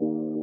Thank you.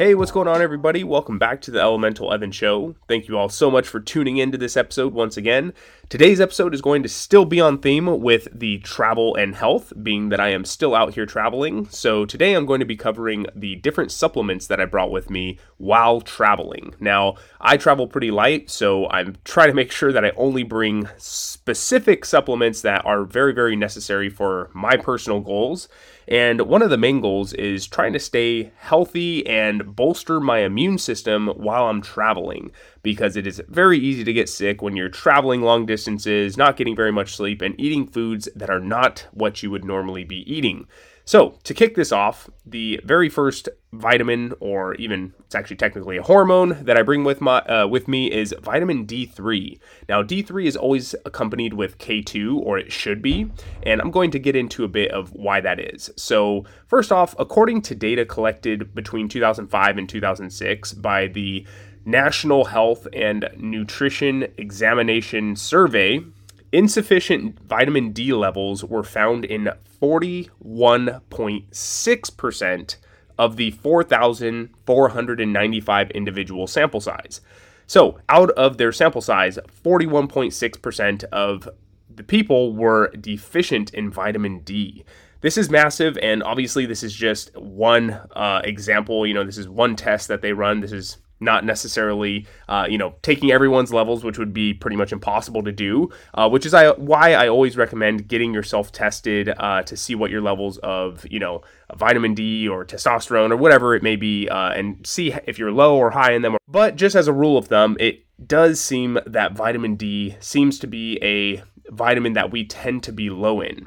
Hey, what's going on, everybody? Welcome back to the Elemental Evan Show. Thank you all so much for tuning into this episode once again. Today's episode is going to still be on theme with the travel and health, being that I am still out here traveling. So, today I'm going to be covering the different supplements that I brought with me while traveling. Now, I travel pretty light, so I'm trying to make sure that I only bring specific supplements that are very, very necessary for my personal goals. And one of the main goals is trying to stay healthy and bolster my immune system while I'm traveling because it is very easy to get sick when you're traveling long distances, not getting very much sleep, and eating foods that are not what you would normally be eating. So, to kick this off, the very first vitamin, or even it's actually technically a hormone that I bring with my uh, with me is vitamin D3. Now, D3 is always accompanied with K2, or it should be, and I'm going to get into a bit of why that is. So, first off, according to data collected between 2005 and 2006 by the National Health and Nutrition Examination Survey, insufficient vitamin D levels were found in 41.6% of the 4,495 individual sample size. So, out of their sample size, 41.6% of the people were deficient in vitamin D. This is massive, and obviously, this is just one uh, example. You know, this is one test that they run. This is not necessarily uh, you know taking everyone's levels which would be pretty much impossible to do uh, which is I, why i always recommend getting yourself tested uh, to see what your levels of you know vitamin d or testosterone or whatever it may be uh, and see if you're low or high in them but just as a rule of thumb it does seem that vitamin d seems to be a vitamin that we tend to be low in.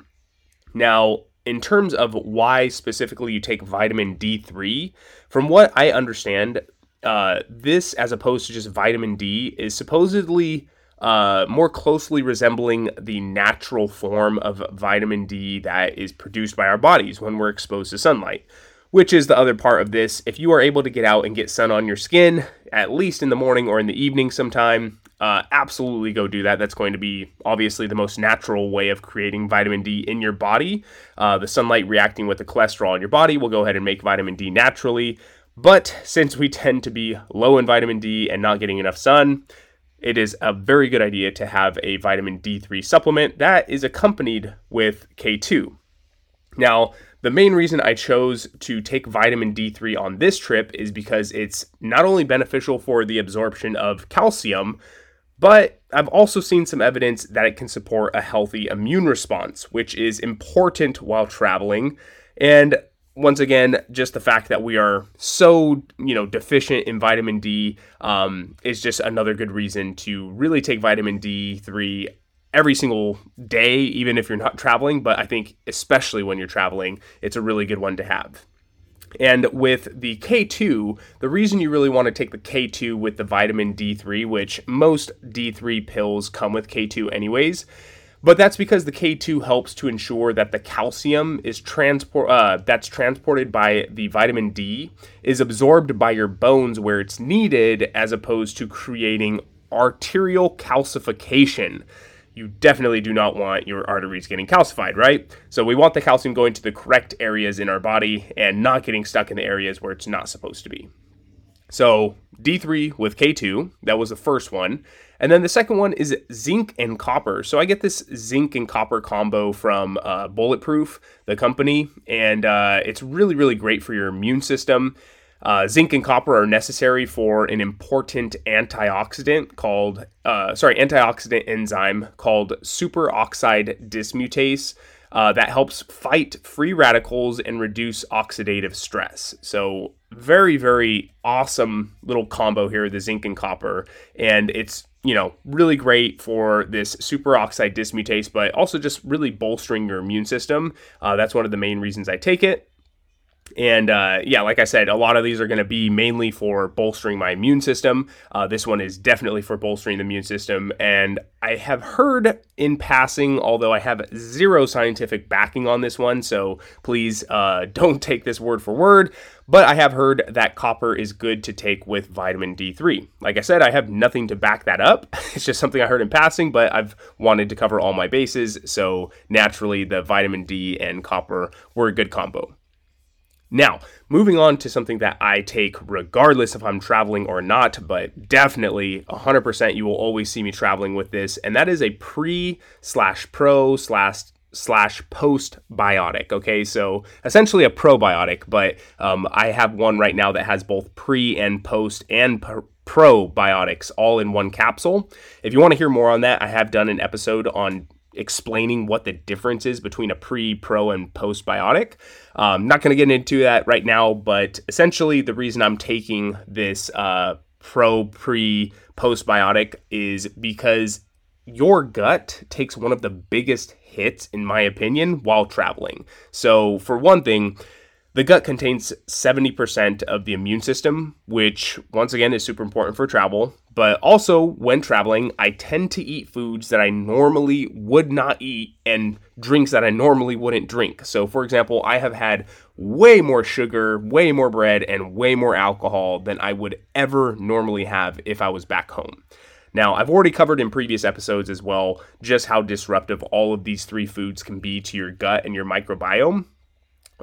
Now in terms of why specifically you take vitamin D3, from what I understand, uh, this, as opposed to just vitamin D, is supposedly uh, more closely resembling the natural form of vitamin D that is produced by our bodies when we're exposed to sunlight. Which is the other part of this. If you are able to get out and get sun on your skin, at least in the morning or in the evening sometime, uh, absolutely go do that. That's going to be obviously the most natural way of creating vitamin D in your body. Uh, the sunlight reacting with the cholesterol in your body will go ahead and make vitamin D naturally. But since we tend to be low in vitamin D and not getting enough sun, it is a very good idea to have a vitamin D3 supplement that is accompanied with K2. Now, the main reason I chose to take vitamin D3 on this trip is because it's not only beneficial for the absorption of calcium, but I've also seen some evidence that it can support a healthy immune response, which is important while traveling. And once again, just the fact that we are so you know deficient in vitamin D um, is just another good reason to really take vitamin D three every single day, even if you're not traveling. But I think especially when you're traveling, it's a really good one to have. And with the K2, the reason you really want to take the K2 with the vitamin D3, which most D3 pills come with K2 anyways, but that's because the K2 helps to ensure that the calcium is transport uh, that's transported by the vitamin D is absorbed by your bones where it's needed as opposed to creating arterial calcification. You definitely do not want your arteries getting calcified, right? So we want the calcium going to the correct areas in our body and not getting stuck in the areas where it's not supposed to be. So D3 with K2, that was the first one. And then the second one is zinc and copper. So I get this zinc and copper combo from uh, Bulletproof, the company, and uh, it's really, really great for your immune system. Uh, zinc and copper are necessary for an important antioxidant called, uh, sorry, antioxidant enzyme called superoxide dismutase. Uh, that helps fight free radicals and reduce oxidative stress. So, very, very awesome little combo here, the zinc and copper. And it's you know, really great for this superoxide dismutase, but also just really bolstering your immune system. Uh, that's one of the main reasons I take it. And uh, yeah, like I said, a lot of these are going to be mainly for bolstering my immune system. Uh, this one is definitely for bolstering the immune system. And I have heard in passing, although I have zero scientific backing on this one, so please uh, don't take this word for word. But I have heard that copper is good to take with vitamin D3. Like I said, I have nothing to back that up. It's just something I heard in passing, but I've wanted to cover all my bases. So naturally, the vitamin D and copper were a good combo. Now, moving on to something that I take regardless if I'm traveling or not, but definitely 100% you will always see me traveling with this, and that is a pre slash pro slash slash postbiotic. Okay, so essentially a probiotic, but um, I have one right now that has both pre and post and probiotics all in one capsule. If you want to hear more on that, I have done an episode on explaining what the difference is between a pre, pro, and postbiotic. I'm um, not going to get into that right now, but essentially, the reason I'm taking this uh, pro, pre, postbiotic is because your gut takes one of the biggest hits, in my opinion, while traveling. So, for one thing, the gut contains 70% of the immune system, which once again is super important for travel. But also, when traveling, I tend to eat foods that I normally would not eat and drinks that I normally wouldn't drink. So, for example, I have had way more sugar, way more bread, and way more alcohol than I would ever normally have if I was back home. Now, I've already covered in previous episodes as well just how disruptive all of these three foods can be to your gut and your microbiome.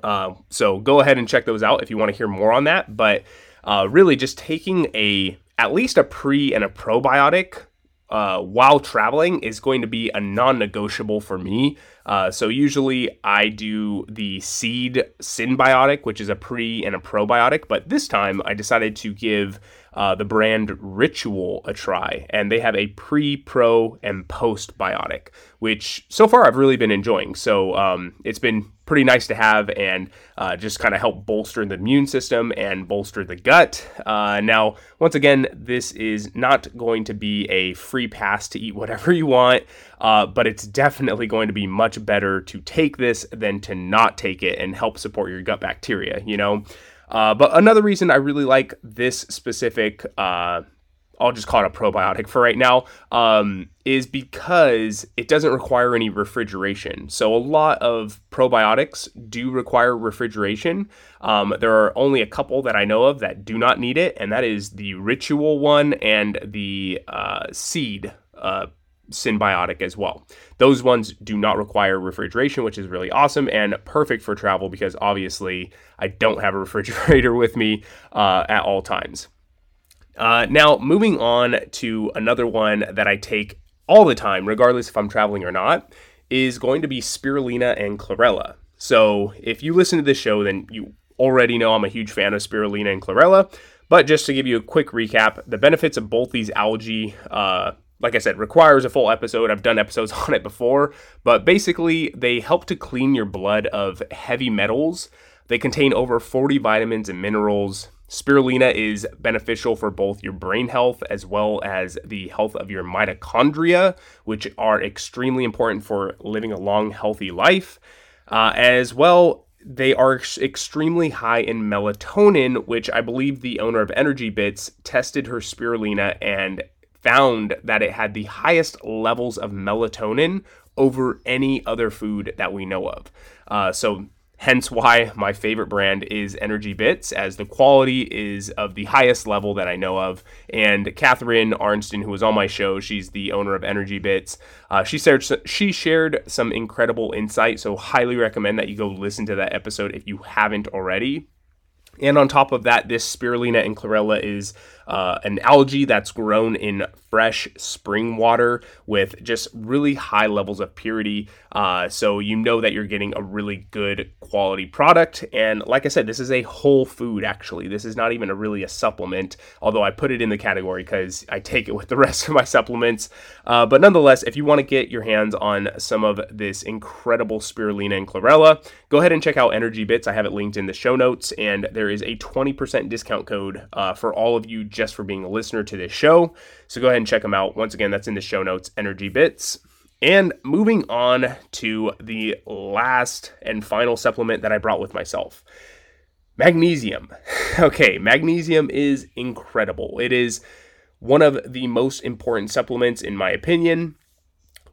Uh, so go ahead and check those out if you want to hear more on that. But uh, really, just taking a at least a pre and a probiotic uh, while traveling is going to be a non-negotiable for me. Uh, so usually I do the seed synbiotic, which is a pre and a probiotic, but this time I decided to give uh, the brand Ritual a try, and they have a pre, pro, and post biotic, which so far I've really been enjoying. So um, it's been pretty nice to have and uh, just kind of help bolster the immune system and bolster the gut. Uh, now, once again, this is not going to be a free pass to eat whatever you want, uh, but it's definitely going to be much better to take this than to not take it and help support your gut bacteria, you know? Uh, but another reason I really like this specific, uh, I'll just call it a probiotic for right now, um, is because it doesn't require any refrigeration. So a lot of probiotics do require refrigeration. Um, there are only a couple that I know of that do not need it, and that is the Ritual one and the uh, Seed uh, Synbiotic as well. Those ones do not require refrigeration, which is really awesome and perfect for travel because obviously I don't have a refrigerator with me uh, at all times. Uh, now, moving on to another one that I take all the time, regardless if I'm traveling or not, is going to be spirulina and chlorella. So, if you listen to this show, then you already know I'm a huge fan of spirulina and chlorella. But just to give you a quick recap, the benefits of both these algae uh, like I said, requires a full episode. I've done episodes on it before, but basically, they help to clean your blood of heavy metals. They contain over 40 vitamins and minerals. Spirulina is beneficial for both your brain health as well as the health of your mitochondria, which are extremely important for living a long, healthy life. Uh, as well, they are extremely high in melatonin, which I believe the owner of Energy Bits tested her spirulina and found that it had the highest levels of melatonin over any other food that we know of. Uh, so, hence why my favorite brand is Energy Bits, as the quality is of the highest level that I know of. And Catharine Arnston, who was on my show, she's the owner of Energy Bits. Uh, she shared she shared some incredible insight, so highly recommend that you go listen to that episode if you haven't already. And on top of that, this spirulina and chlorella is uh, an algae that's grown in fresh spring water with just really high levels of purity. Uh, so you know that you're getting a really good quality product. And like I said, this is a whole food actually. This is not even a really a supplement, although I put it in the category because I take it with the rest of my supplements. Uh, but nonetheless, if you want to get your hands on some of this incredible spirulina and chlorella, go ahead and check out Energy Bits. I have it linked in the show notes, and there is a 20% discount code uh, for all of you just for being a listener to this show. So go ahead and check them out. Once again, that's in the show notes, Energy Bits. And moving on to the last and final supplement that I brought with myself. Magnesium. Okay, magnesium is incredible. It is one of the most important supplements, in my opinion.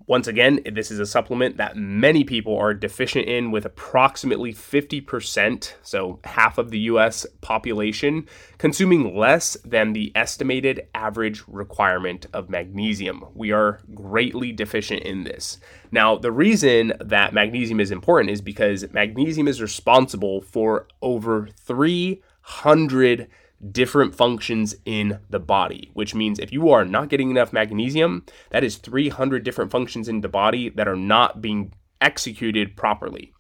Once again, this is a supplement that many people are deficient in, with approximately 50%, so half of the US population, consuming less than the estimated average requirement of magnesium. We are greatly deficient in this. Now, the reason that magnesium is important is because magnesium is responsible for over 300 different functions in the body, which means if you are not getting enough magnesium, that is 300 different functions in the body that are not being executed properly.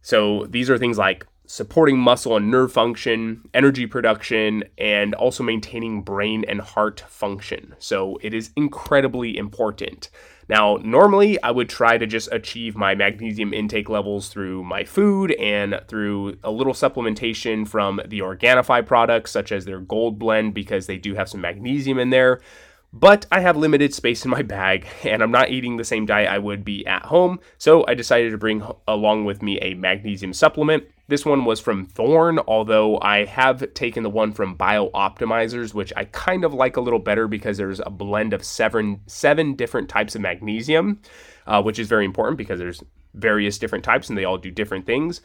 So these are things like supporting muscle and nerve function, energy production, and also maintaining brain and heart function. So it is incredibly important. Now, normally I would try to just achieve my magnesium intake levels through my food and through a little supplementation from the Organifi products, such as their gold blend, because they do have some magnesium in there. But I have limited space in my bag and I'm not eating the same diet I would be at home, so I decided to bring along with me a magnesium supplement. This one was from Thorne, although I have taken the one from BiOptimizers, which I kind of like a little better because there's a blend of seven seven different types of magnesium, uh, which is very important because there's various different types and they all do different things.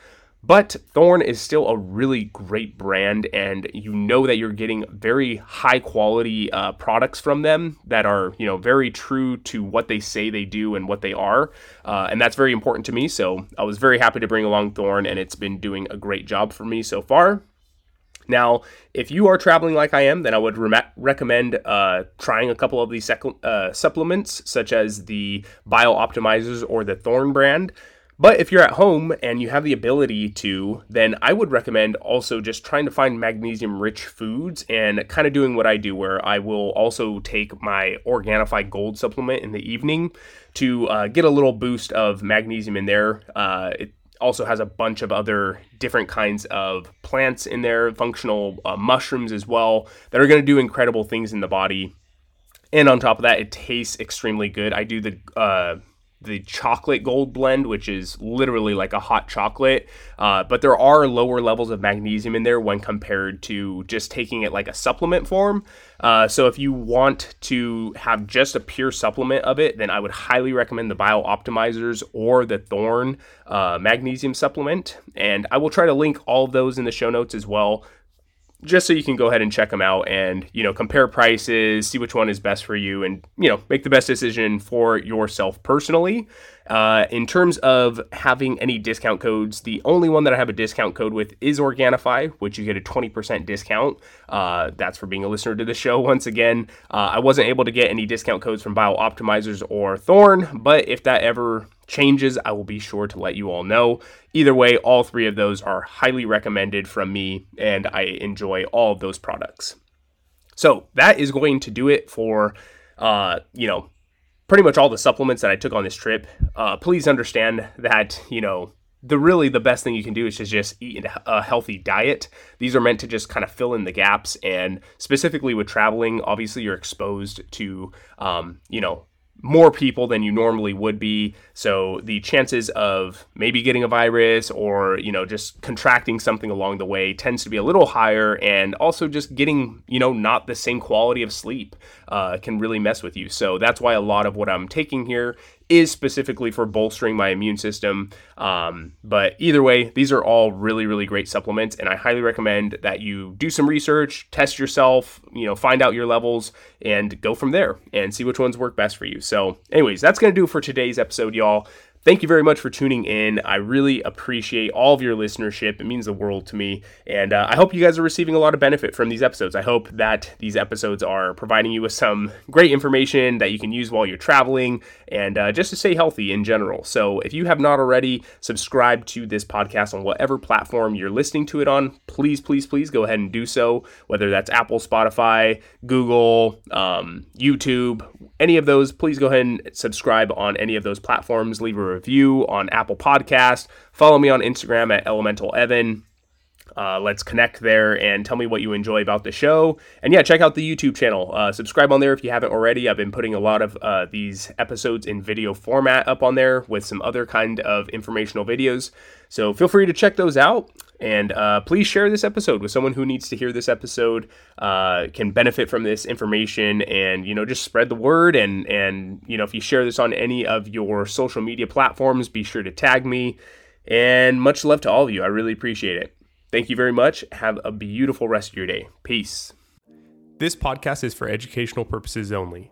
But Thorne is still a really great brand, and you know that you're getting very high quality uh, products from them that are, you know, very true to what they say they do and what they are. Uh, and that's very important to me. So I was very happy to bring along Thorne, and it's been doing a great job for me so far. Now, if you are traveling like I am, then I would re- recommend uh, trying a couple of these sec- uh, supplements, such as the BiOptimizers or the Thorne brand. But if you're at home and you have the ability to, then I would recommend also just trying to find magnesium rich foods and kind of doing what I do, where I will also take my Organifi Gold supplement in the evening to uh, get a little boost of magnesium in there. Uh, it also has a bunch of other different kinds of plants in there, functional uh, mushrooms as well, that are going to do incredible things in the body. And on top of that, it tastes extremely good. I do the uh, the chocolate gold blend, which is literally like a hot chocolate. Uh, but there are lower levels of magnesium in there when compared to just taking it like a supplement form. Uh, so if you want to have just a pure supplement of it, then I would highly recommend the BiOptimizers or the Thorne uh, magnesium supplement. And I will try to link all of those in the show notes as well just so you can go ahead and check them out and you know compare prices see which one is best for you and you know make the best decision for yourself personally uh, in terms of having any discount codes the only one that i have a discount code with is organifi which you get a 20% discount uh, that's for being a listener to the show once again uh, i wasn't able to get any discount codes from BiOptimizers or thorne but if that ever changes, I will be sure to let you all know. Either way, all three of those are highly recommended from me, and I enjoy all of those products. So that is going to do it for, uh, you know, pretty much all the supplements that I took on this trip. Uh, please understand that, you know, the really the best thing you can do is to just eat a healthy diet. These are meant to just kind of fill in the gaps, and specifically with traveling, obviously you're exposed to, um, you know, more people than you normally would be. So the chances of maybe getting a virus or, you know, just contracting something along the way tends to be a little higher. And also just getting, you know, not the same quality of sleep uh, can really mess with you. So that's why a lot of what I'm taking here is specifically for bolstering my immune system. Um, but either way, these are all really, really great supplements, and I highly recommend that you do some research, test yourself, you know, find out your levels, and go from there and see which ones work best for you. So, anyways, that's gonna do for today's episode, y'all. Thank you very much for tuning in. I really appreciate all of your listenership. It means the world to me. And uh, I hope you guys are receiving a lot of benefit from these episodes. I hope that these episodes are providing you with some great information that you can use while you're traveling and uh, just to stay healthy in general. So if you have not already subscribed to this podcast on whatever platform you're listening to it on, please, please, please go ahead and do so, whether that's Apple, Spotify, Google, um, YouTube, any of those, please go ahead and subscribe on any of those platforms. Leave a review on Apple Podcast. Follow me on Instagram at Elemental Evan. Uh, let's connect there and tell me what you enjoy about the show. And yeah, check out the YouTube channel. Uh, subscribe on there if you haven't already. I've been putting a lot of uh, these episodes in video format up on there with some other kind of informational videos. So feel free to check those out. And uh, please share this episode with someone who needs to hear this episode, uh, can benefit from this information, and you know just spread the word. And and you know if you share this on any of your social media platforms, be sure to tag me. And much love to all of you. I really appreciate it. Thank you very much. Have a beautiful rest of your day. Peace. This podcast is for educational purposes only.